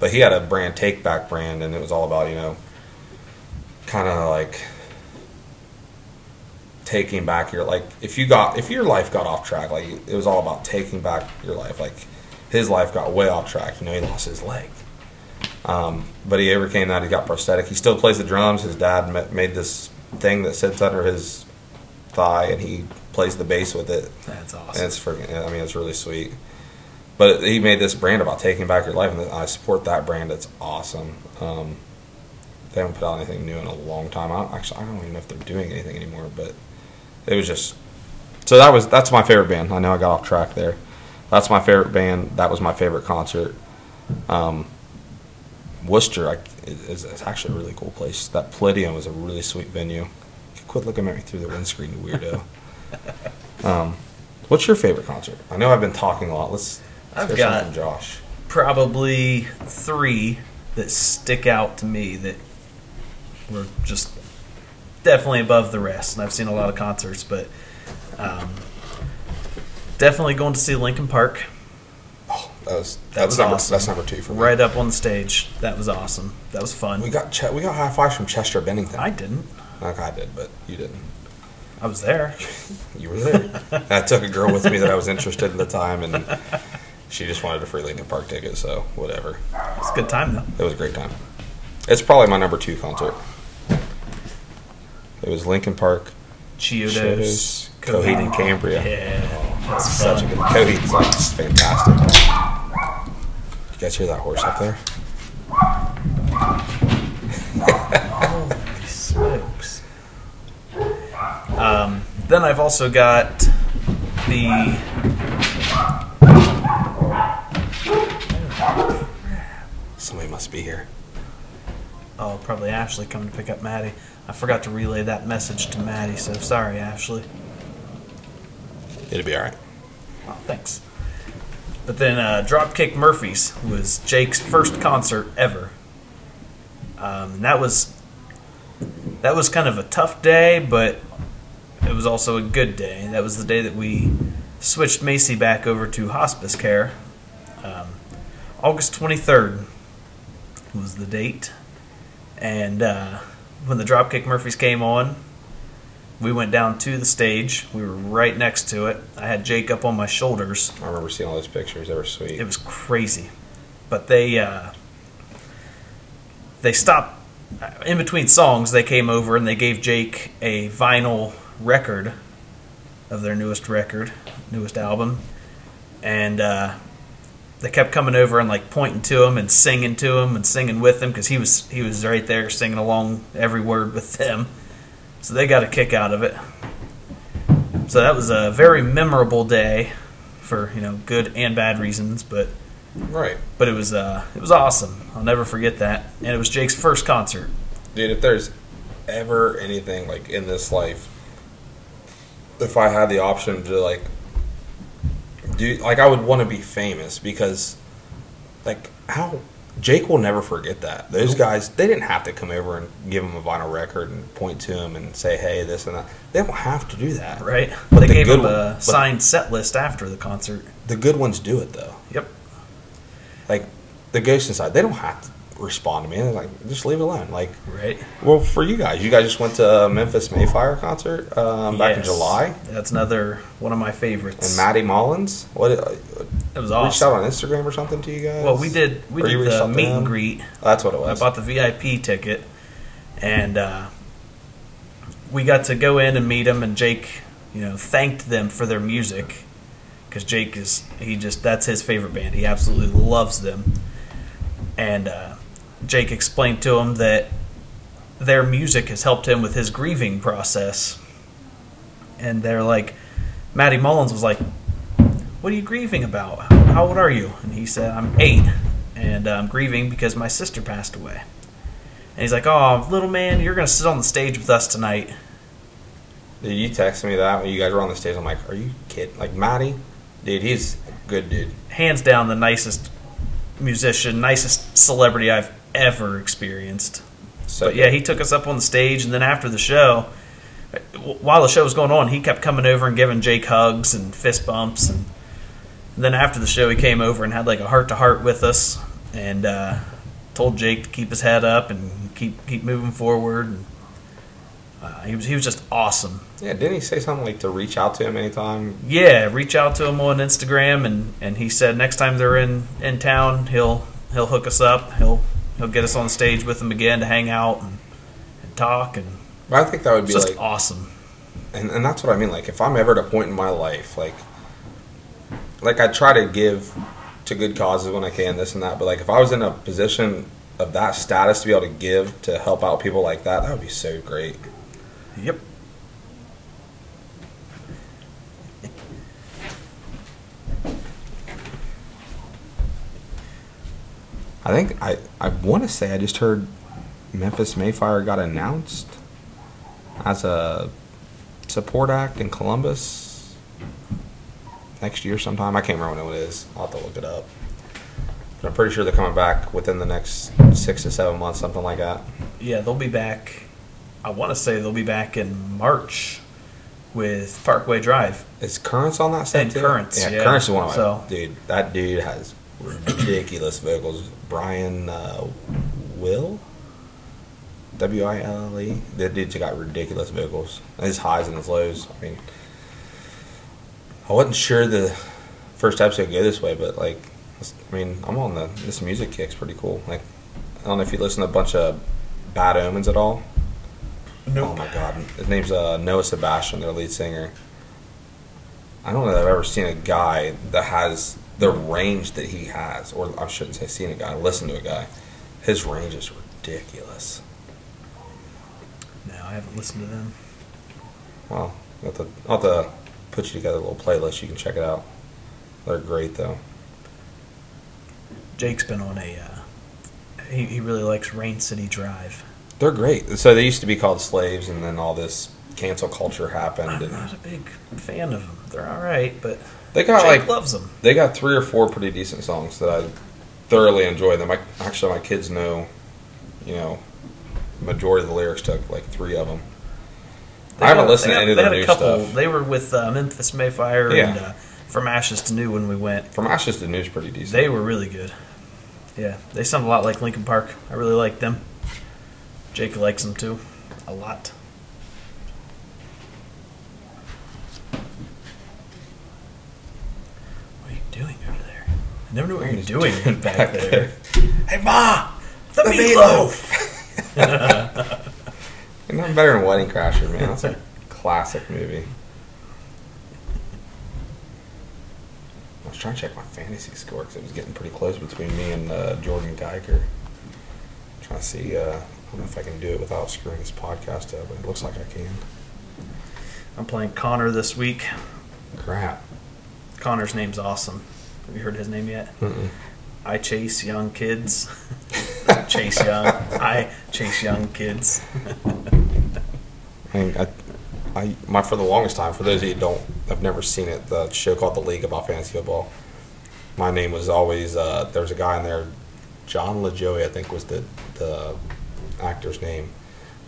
But he had a brand, Take Back brand, and it was all about you know, kind of like taking back your like if you got if your life got off track, like it was all about taking back your life. Like his life got way off track. You know, he lost his leg. Um, but he overcame that. He got prosthetic. He still plays the drums. His dad ma- made this thing that sits under his thigh, and he plays the bass with it. That's And awesome. it's freaking. I mean, it's really sweet. But he made this brand about taking back your life, and I support that brand. It's awesome. Um, they haven't put out anything new in a long time. I don't, actually, I don't even know if they're doing anything anymore. But it was just. So that was that's my favorite band. I know I got off track there. That's my favorite band. That was my favorite concert. Um, Worcester I, is, is actually a really cool place. That Palladium was a really sweet venue. Quit looking at me through the windscreen, you weirdo. um, what's your favorite concert? I know I've been talking a lot. Let's, let's I've hear got- from Josh. Probably three that stick out to me that were just definitely above the rest. And I've seen a lot of concerts, but um, definitely going to see Linkin Park. That was That that's was number awesome. that's number two for me. Right up on the stage. That was awesome. That was fun. We got Ch- we got high fives from Chester Bennington. I didn't. Like I did, but you didn't. I was there. You were there. I took a girl with me that I was interested in at the time, and she just wanted a free Linkin Park ticket. So whatever. It was a good time though. It was a great time. It's probably my number two concert. It was Linkin Park, Chiodos, Coheed and Cambria. Yeah, that's Such a fun. good. Coheed's like fantastic. You guys hear that horse up there? Holy smokes. Um, then I've also got the. Somebody must be here. Oh, probably Ashley coming to pick up Maddie. I forgot to relay that message to Maddie, so sorry, Ashley. It'll be all right. Oh, thanks. But then uh, Dropkick Murphys was Jake's first concert ever. Um, and that was that was kind of a tough day, but it was also a good day. That was the day that we switched Macy back over to hospice care. Um, August 23rd was the date. And uh, when the Dropkick Murphys came on, we went down to the stage. We were right next to it. I had Jake up on my shoulders. I remember seeing all those pictures. They were sweet. It was crazy, but they uh, they stopped in between songs. They came over and they gave Jake a vinyl record of their newest record, newest album, and uh, they kept coming over and like pointing to him and singing to him and singing with him because he was he was right there singing along every word with them. So they got a kick out of it. So that was a very memorable day for you know good and bad reasons, but right. but it was uh, it was awesome. I'll never forget that, and it was Jake's first concert. Dude, if there's ever anything like in this life, if I had the option to like do like I would want to be famous because like how Jake will never forget that. Those guys, they didn't have to come over and give him a vinyl record and point to him and say, "Hey, this and that." They don't have to do that. Right? But they the gave him a signed set list after the concert. The good ones do it though. Yep. Like the Ghost Inside, they don't have to respond to me. They're like, just leave it alone. Like, Right. well, for you guys, you guys just went to a Memphis May Fire concert um, back in July, That's another one of my favorites. and Matty Mullins, what uh, it was awesome. reached out on Instagram or something to you guys? Well, we did we Or did the meet them? and greet. That's what it was. I bought the VIP ticket, and uh, we got to go in and meet him. And Jake, you know, thanked them for their music because Jake is he just that's his favorite band. He absolutely loves them. And uh, Jake explained to him that their music has helped him with his grieving process. And they're like, Matty Mullins was like, "What are you grieving about? How old are you?" And he said, "I'm eight, and uh, I'm grieving because my sister passed away." And he's like, "Oh, little man, you're gonna sit on the stage with us tonight." Did you text me that when you guys were on the stage? I'm like, are you kidding? Like Matty, dude, he's a good dude. Hands down, the nicest musician, nicest celebrity I've ever experienced. So But yeah, he took us up on the stage, and then after the show, while the show was going on, he kept coming over and giving Jake hugs and fist bumps, and then after the show, he came over and had like a heart to heart with us, and uh, told Jake to keep his head up and keep keep moving forward. And, uh, he was he was just awesome. yeah, didn't he say something like to reach out to him anytime? Yeah, reach out to him on Instagram, and, and he said next time they're in, in town, he'll he'll hook us up. He'll he'll get us on stage with him again to hang out and, and talk, and I think that would be just like, awesome. and, and that's what I mean. Like, if I'm ever at a point in my life, like, like I try to give to good causes when I can, this and that. But like, if I was in a position of that status to be able to give to help out people like that, that would be so great. Yep. I think I I want to say I just heard Memphis May Fire got announced as a support act in Columbus next year sometime. I can't remember when it is. I'll have to look it up. But I'm pretty sure they're coming back within the next six to seven months, something like that. Yeah, they'll be back. I want to say they'll be back in March with Parkway Drive. Is Currents on that set And too? Currents, yeah, yeah. Currents is one of my So- dude. That dude has ridiculous vocals. Brian uh, Will, W I L L E. That dude's got ridiculous vocals. His highs and his lows. I mean, I wasn't sure the first episode would go this way, but like, I mean, I'm on the this music kick's pretty cool. Like, I don't know if you listen to a bunch of Bad Omens at all. Oh my god, his name's uh, Noah Sebastian, their lead singer. I don't know that I've ever seen a guy that has the range that he has, or I shouldn't say seen a guy, listen to a guy. His range is ridiculous. No, I haven't listened to them. Well, I'll have, to, I'll have to put you together a little playlist. You can check it out. They're great though. Jake's been on a. Uh, he, he really likes Rain City Drive. They're great. So they used to be called slaves, and then all this cancel culture happened, I'm and not a big fan of them. They're all right, but they got Jake like loves them. they got three or four pretty decent songs that I thoroughly enjoy. Them, I, actually, my kids know, you know, majority of the lyrics to like three of them. I haven't listened to any of they their had new a couple. stuff. They were with uh, Memphis May Fire Yeah. and uh, From Ashes to New when we went. From Ashes to New is pretty decent. They were really good. Yeah, they sound a lot like Linkin Park. I really like them. Jake likes them too, a lot. What are you doing over there? I never know what you're doing doing back, back there. Hey, Ma, the, The meatloaf. And nothing better than Wedding Crashers, man. That's a classic movie. I was trying to check my fantasy score because it was getting pretty close between me and uh, Jordan Geiger. trying to see. Uh, I don't know if I can do it without screwing this podcast up, but it looks like I can. I'm playing Connor this week. Crap. Connor's name's awesome. Have you heard his name yet? Mm-mm. I chase young kids. chase young. I chase young kids. I, I, my for the longest time. For those of you who don't, I've never seen it. The show called The League about fantasy football. My name was always uh, there was a guy in there, John Lajoie, I think was the the actor's name,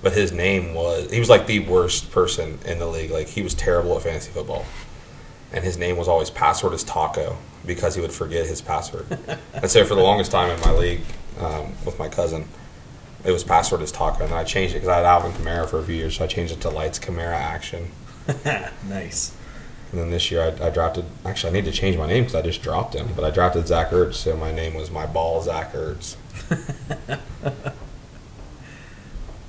but his name was he was like the worst person in the league. Like he was terrible at fantasy football, and his name was always password is taco because he would forget his password. I'd say for the longest time in my league um, with my cousin, it was password is taco, and then I changed it because I had Alvin Kamara for a few years, so I changed it to Lights Kamara Action. nice. And then this year I, I drafted. Actually, I need to change my name because I just dropped him. But I drafted Zach Ertz, so my name was my ball Zach Ertz.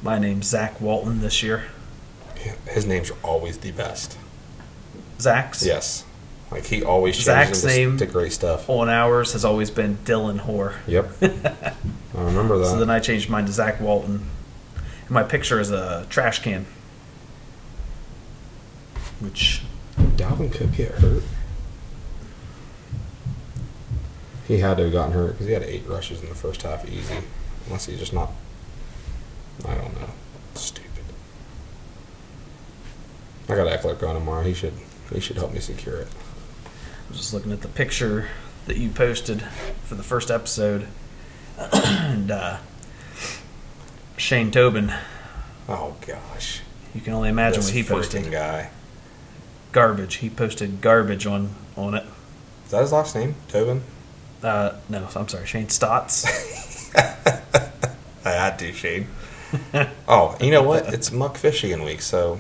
My name's Zach Walton this year. His names are always the best. Zach's Yes, like he always changes Zach's them to, name- to great stuff. on ours has always been Dylan Hoare. Yep, I remember that. So then I changed mine to Zach Walton. My picture is a trash can, which Dalvin could get hurt? He had to have gotten hurt because he had eight rushes in the first half, easy. Unless he's just not. I don't know. Stupid. I got Ekeler going tomorrow. He should. He should help me secure it. Just looking at the picture that you posted for the first episode, and uh, Shane Tobin. Oh gosh. You can only imagine This what he posted. guy. Garbage. He posted garbage on on it. Is that his last name? Tobin. Uh, no, I'm sorry, Shane Stotts. I had to, Shane. oh, you know what? It's Muck Fishigan week, so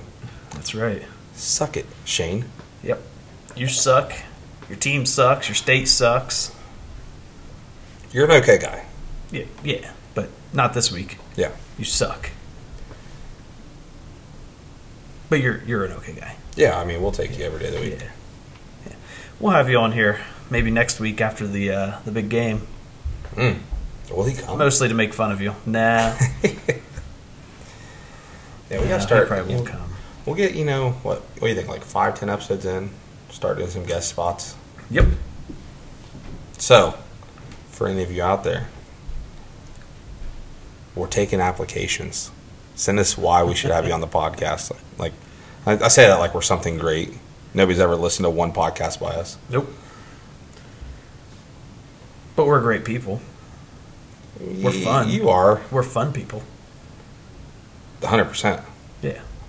That's right. suck it, Shane. Yep. You suck. Your team sucks. Your state sucks. You're an okay guy. Yeah, yeah, but not this week. Yeah. You suck. But you're you're an okay guy. Yeah, I mean, we'll take you every day of the week. Yeah. yeah. We'll have you on here maybe next week after the uh, the big game, Mm. Will he come? mostly to make fun of you. Nah, yeah, we Yeah, gotta he start. probably you won't come. We'll get, you know, what What do you think? Like five, ten episodes in, start doing some guest spots. Yep. So, for any of you out there, we're taking applications. Send us why we should have you on the podcast. Like, I, I say that like we're something great. Nobody's ever listened to one podcast by us. Nope. But we're great people. We're fun. You are We're fun people. 100%.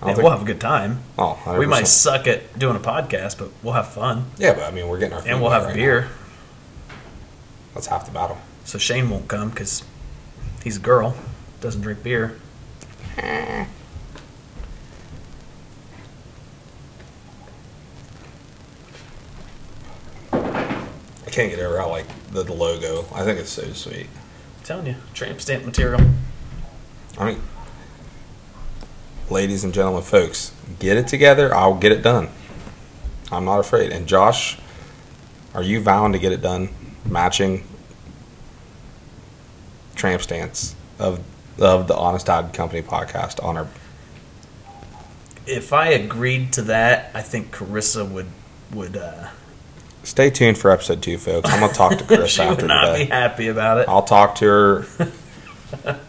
Yeah. I Yeah, don't think- we'll have a good time. Oh, 100%. We might suck at doing a podcast, but we'll have fun. Yeah, but I mean, we're getting our And we'll have right beer. now. That's half the battle. So Shane won't come because he's a girl, doesn't drink beer. I can't get over how like the, the logo. I think it's so sweet. I'm telling you, tramp stamp material. I mean, ladies and gentlemen, folks, get it together. I'll get it done. I'm not afraid. And Josh, are you vowing to get it done? Matching tramp stance of of the Honest Dad Company podcast on our. If I agreed to that, I think Carissa would would uh, Stay tuned for episode two, folks. I'm gonna talk to Chris she after would not today. be happy about it. I'll talk to her.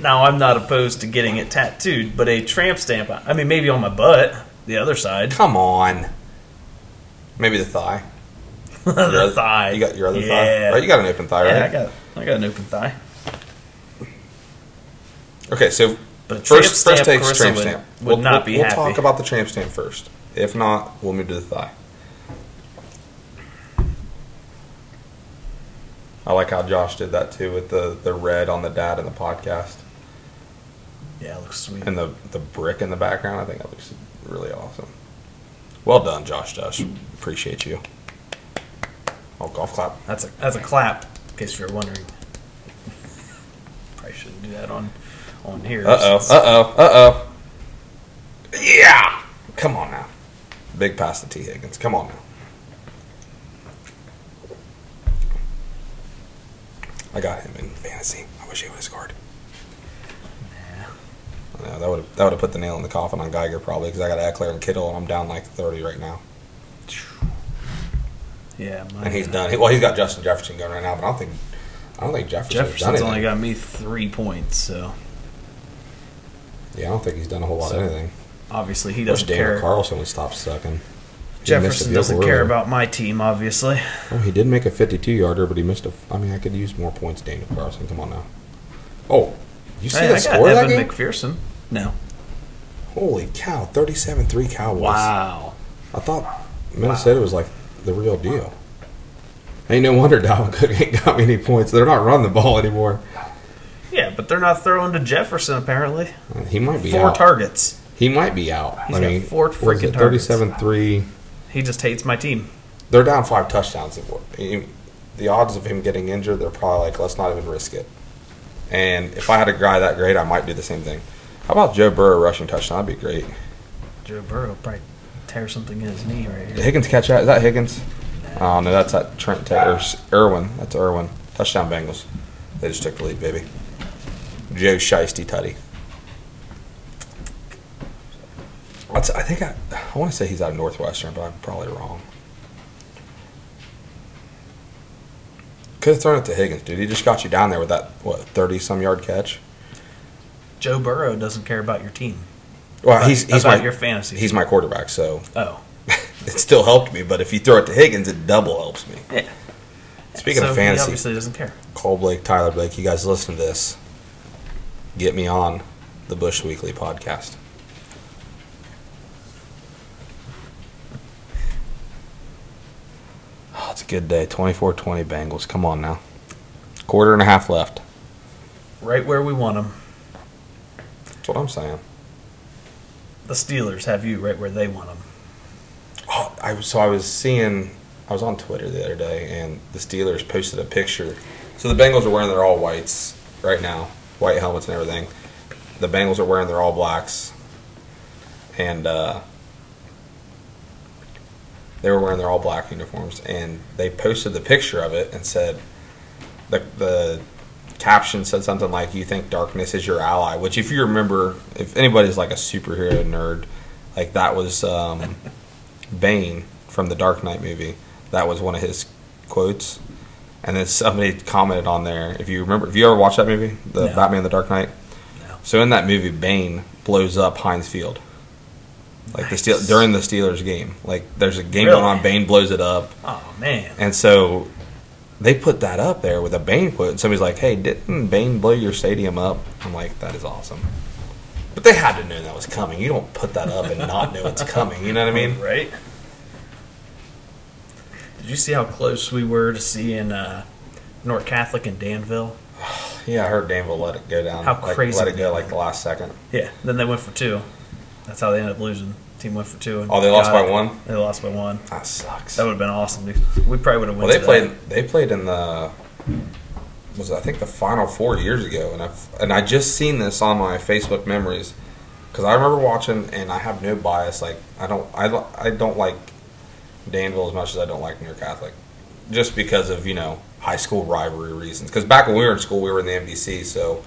Now I'm not opposed to getting it tattooed, but a tramp stamp. I mean, maybe on my butt, the other side, Come on. Maybe the thigh. the other- thigh. You got your other yeah. thigh, right? You got an open thigh, Yeah, right? I got I got an open thigh. Okay, so But first, first take Carissa tramp would, stamp. would we'll, not we'll, be we'll happy. talk about the tramp stamp first. If not, we'll move to the thigh. I like how Josh did that too with the, the red on the dad in the podcast yeah, it looks sweet. and the, the brick in the background. I think that looks really awesome. Well done, Josh. Josh, appreciate you. Oh, golf clap. That's a that's a clap, in case you're wondering. Probably shouldn't do that on on here. Uh oh. Uh oh. Uh oh. Yeah. Come on now. Big pass to T Higgins. Come on now. I got him in fantasy. I wish he would have scored. That would have that would have put the nail in the coffin on Geiger probably because I got Ekeler and Kittle and I'm down like thirty right now. Yeah, And he's done. He, well, he's got Justin Jefferson going right now, but I don't think I don't think Jefferson's done Jefferson's only got me three points, so yeah, I don't think he's done a whole lot So, of anything. obviously he doesn't Daniel care. Carlson would stop sucking. He Jefferson doesn't care about my team, obviously. Oh, he did make a 52 yarder, but he missed a. I mean, I could use more points, Daniel Carlson. Come on now. Oh, you see Hey, the I got score that Evan game? McPherson. No. Holy cow, 37 3 Cowboys. Wow. I thought Minnesota was like the real deal. Ain't no wonder Dalvin Cook ain't got me any points. They're not running the ball anymore. Yeah, but they're not throwing to Jefferson apparently. He might be Four out. targets. he might be out. He's I got mean, four freaking it targets. 37 3. He just hates my team. They're down five touchdowns. The odds of him getting injured, they're probably like, let's not even risk it. And if I had a guy that great, I might do the same thing. How about Joe Burrow rushing touchdown? That'd be great. Joe Burrow probably tear something in his knee right Did here. Higgins catch that? Is that Higgins? Oh no, that's that Trent Taylor. Irwin. That's Irwin. Touchdown Bengals. They just took the lead, baby. Joe Shiesty Tutty. I'd I think I, I want to say he's out of Northwestern, but I'm probably wrong. Could have thrown it to Higgins, dude. He just got you down there with that what thirty some yard catch. Joe Burrow doesn't care about your team. Well, About- he's he's about my your fantasy. He's my quarterback, so Oh, it still helped me. But if you throw it to Higgins, it double helps me. yeah. Speaking so of he fantasy, obviously doesn't care. Cole Blake, Tyler Blake, you guys listen to this. Get me on the Bush Weekly podcast. Oh, it's a good day. 24 20 Bengals. Come on now. Quarter and a half left. Right where we want them. That's what I'm saying. The Steelers have you right where they want them. Oh, I was, so I was seeing, I was on Twitter the other day, and the Steelers posted a picture. So the Bengals are wearing their all whites right now, white helmets and everything. The Bengals are wearing their all blacks, and uh, they were wearing their all black uniforms. And they posted the picture of it and said, the the caption said something like, "You think darkness is your ally," which, if you remember, if anybody's like a superhero nerd, like that was. Um, Bane from the Dark Knight movie. That was one of his quotes. And then somebody commented on there. If you remember, if you ever watched that movie, the No. Batman: The Dark Knight. No. So in that movie, Bane blows up Heinz Field, like the Steel, during the Steelers game. Like there's a game Really? going on, Bane blows it up, Oh man. and so they put that up there with a Bane quote. And somebody's like, "Hey, didn't Bane blow your stadium up?" I'm like, "That is awesome." But they had to know that was coming. You don't put that up and not know it's coming. You know what I mean? Right? Did you see how close we were to seeing uh, North Catholic in Danville? Yeah, I heard Danville let it go down. How like, crazy Let it go like the last second. Yeah. Then they went for two. That's how they ended up losing. Team went for two. And Oh, they lost by it. one? They lost by one. That sucks. That would have been awesome. We probably would have well, won. they played. They played in the was it, I think the final four years ago, and I've and I just seen this on my Facebook memories because I remember watching, and I have no bias. Like I don't, I, don't- I don't like Danville as much as I don't like Newark Catholic, just because of you know high school rivalry reasons. Because back when we were in school, we were in the MDC, so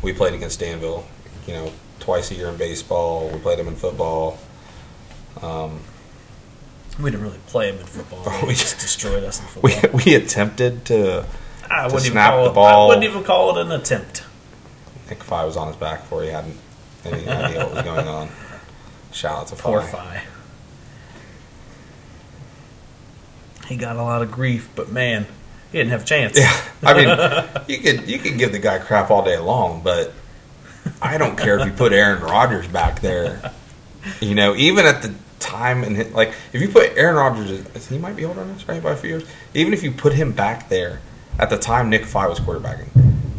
we played against Danville, you know, twice a year in baseball. We played them in football. Um, We didn't really play them in football. They we- just destroyed us in we football. we attempted to. I to wouldn't even snap call the it, ball. I wouldn't even call it an attempt. Nick Fi was on his back before he had any idea what was going on. Shout out to Poor. Fi. He got a lot of grief, but man, he didn't have a chance. Yeah, I mean, you could you could give the guy crap all day long, but I don't care if you put Aaron Rodgers back there. You know, even at the time and hit- like if you put Aaron Rodgers, he might be older than us, right, by a few years. Even if you put him back there at the time Nick Fi was quarterbacking,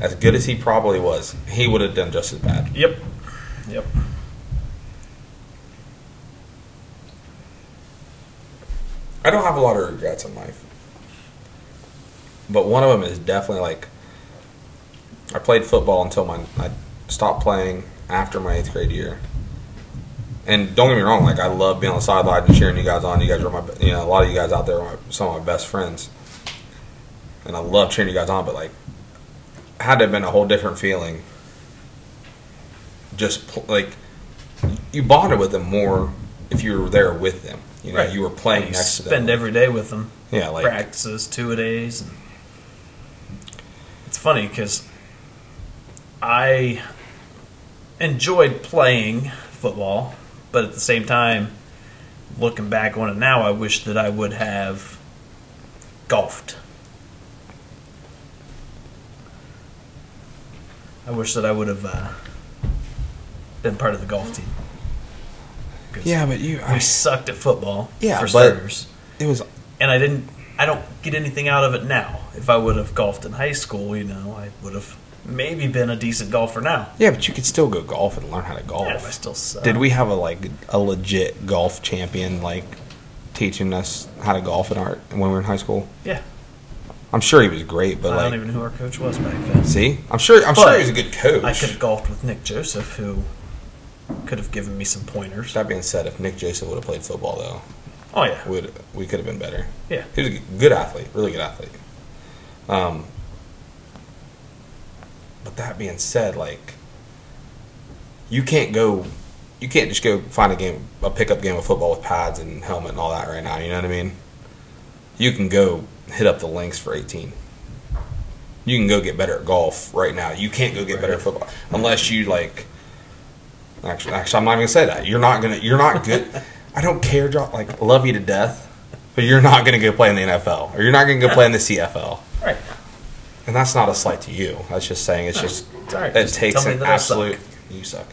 as good as he probably was, he would have done just as bad. Yep. Yep. I don't have a lot of regrets in life. But one of them is definitely like I played football until my I stopped playing after my eighth grade year. And don't get me wrong, like I love being on the sideline and cheering you guys on. You guys are my, you know, a lot of you guys out there are my, some of my best friends, and I love cheering you guys on. But like, it had to have been a whole different feeling. Just like you bonded with them more if you were there with them. You know, Right. you were playing You next to them. spend every day with them. yeah, like practices two a days. And it's funny because I enjoyed playing football, but at the same time, looking back on it now, I wish that I would have golfed. I wish that I would have uh, been part of the golf team. yeah, but you, we sucked at football Yeah, for starters it was and I didn't. I don't get anything out of it now. If I would have golfed in high school, you know, I would have maybe been a decent golfer now. yeah, but you could still go golf and learn how to golf. Yeah, I still suck. Did we have a like a legit golf champion like teaching us how to golf in our when we were in high school? Yeah, I'm sure he was great, but I like, don't even know who our coach was back then. see, I'm sure I'm But sure he was a good coach. I could have golfed with Nick Joseph, who could have given me some pointers. That being said, if Nick Joseph would have played football though, Oh yeah, would we could have been better. yeah. He was a good athlete, really good athlete. Um, but that being said, like you can't go you can't just go find a game, a pickup game of football with pads and helmet and all that right now. You know what I mean? You can go hit up the links for 18. You can go get better at golf right now. You can't go get better at football unless you like. Actually, actually, I'm not even gonna say that. You're not gonna. You're not good. I don't care, John. Like, love you to death, but you're not gonna go play in the NFL or you're not gonna go play in the CFL. Right. And that's not a slight to you. That's just saying it's just It's all right. it Just takes an I suck. absolute you suck,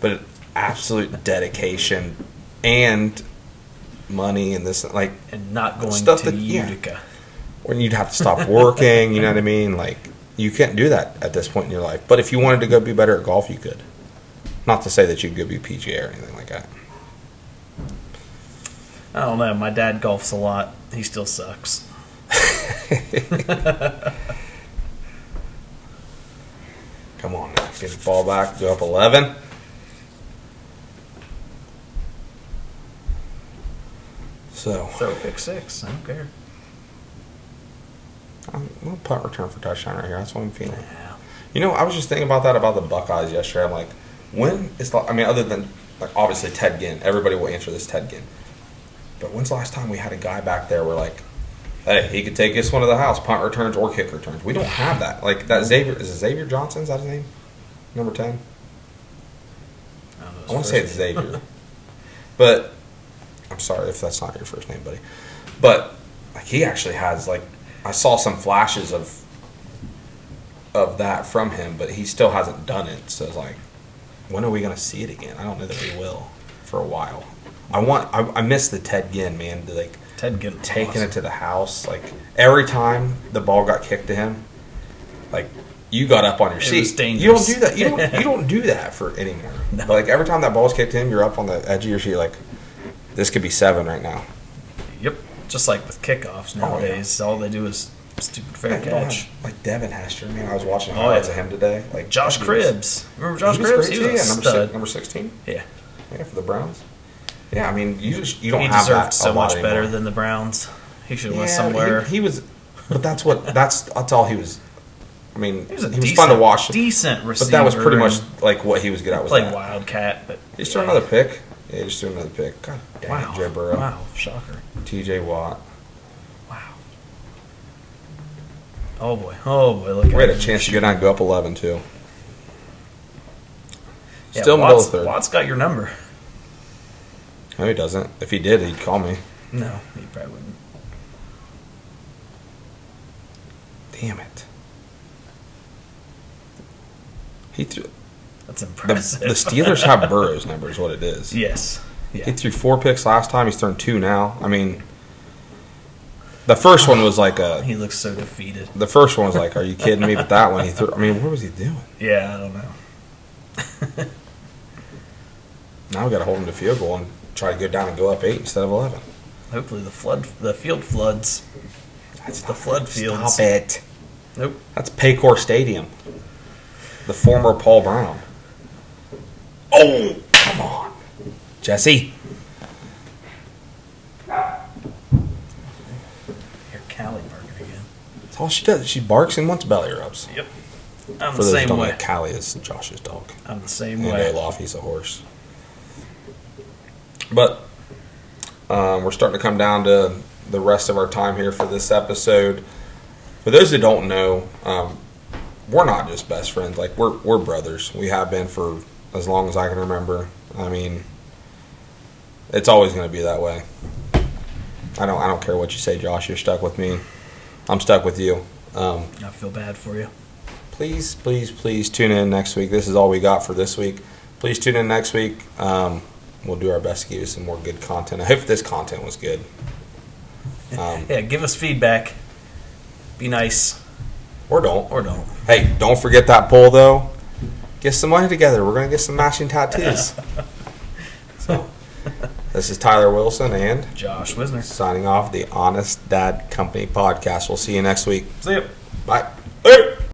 but an absolute dedication and money and this like And not going Stuff to that- yeah. Utica. when you'd have to stop working. you know what I mean? Like you can't do that at this point in your life. But if you wanted to go be better at golf, you could. Not to say that you could go be PGA or anything like that. I don't know. My dad golfs a lot. He still sucks. Come on, now. get the ball back. Go up eleven. So Throw a pick six. I don't care. Um, I'm gonna punt return for touchdown right here. That's what I'm feeling. Yeah. You know, I was just thinking about that about the Buckeyes yesterday. I'm like, when is the? I mean, other than like obviously Ted Ginn, everybody will answer this Ted Ginn. But when's the last time we had a guy back there where like, hey, he could take this one to the house, punt returns or kick returns. We don't have that. Like that Xavier is it Xavier Johnson? Is that his name? Number ten. I, don't know his I want to say it's. Xavier, but I'm sorry if that's not your first name, buddy. But like he actually has like I saw some flashes of of that from him, but he still hasn't done it. So it's like, when are we gonna see it again? I don't know that we will for a while. I want I, I miss the Ted Ginn man, like Ted Ginn. taking awesome. it to the house. Like every time the ball got kicked to him, like you got up on your It seat. was You don't do that. You don't. You don't do that for anymore. No. But like every time that ball's kicked to him, you're up on the edge of your seat. Like this could be seven right now. Yep. Just like with kickoffs Oh, yeah. nowadays, all they do is stupid fair Yeah, catch. have- like Devin Hester. I mean, I was watching Oh, highlights yeah. of him today. Like Josh that dude was- Cribbs. Remember Josh he was Cribbs? He was yeah, number six, number sixteen. Yeah. Yeah, for the Browns. Yeah, I mean, you just you don't He have deserved that a so lot much better anymore. than the Browns. He should have went somewhere. He, he was, but that's what that's that's all he was. I mean, He was a he was decent, fun to watch, Decent receiver. but that was pretty much like what he was good at. Was played that. Wildcat, but He just threw another pick. Yeah, he just threw another pick. God dang Wow. it, Joe Burrow, Wow. Shocker. T.J. Watt. Wow. Oh boy. Oh boy. Look We had a chance to go down and go up eleven too. Yeah, Still middle Watt's, of third. Watt's got your number. No, he doesn't. If he did, he'd call me. No, he probably wouldn't. Damn it. He threw. That's The, impressive. the Steelers have Burrow's number, is what it is. yes. He threw four picks last time. He's thrown two now. I mean, the first one was like a. He looks so defeated. The first one was like, "Are you kidding me?" But that one, he threw. I mean, what was he doing? Yeah, I don't know. Now we got to hold him to field goal and try to go down and go up eight instead of eleven. Hopefully the flood, the field floods. That's the flood fields. Stop it. Nope. That's Paycor Stadium. The former Paul Brown. Oh, come on, Jesse. Here, Callie barking again. That's all she does. She barks and wants belly rubs. Yep. I'm For the those who same don't way. know, Callie is Josh's dog. I'm the same And way. Olaf, he's a horse. But um, we're starting to come down to the rest of our time here for this episode. For those that don't know, um, we're not just best friends. Like we're we're brothers. We have been for as long as I can remember. I mean, it's always going to be that way. I don't I don't care what you say, Josh. You're stuck with me. I'm stuck with you. Um, I feel bad for you. please, please, please tune in next week. This is all we got for this week. Please tune in next week. Um, we'll do our best to give you some more good content. I hope this content was good. Um, Yeah, give us feedback. Be nice or don't. or don't. Hey, don't forget that poll though. Get some money together. We're gonna get some matching tattoos. so, this is Tyler Wilson and Josh Wisner. signing off the Honest Dad Company podcast. We'll see you next week. See ya. Bye. Hey!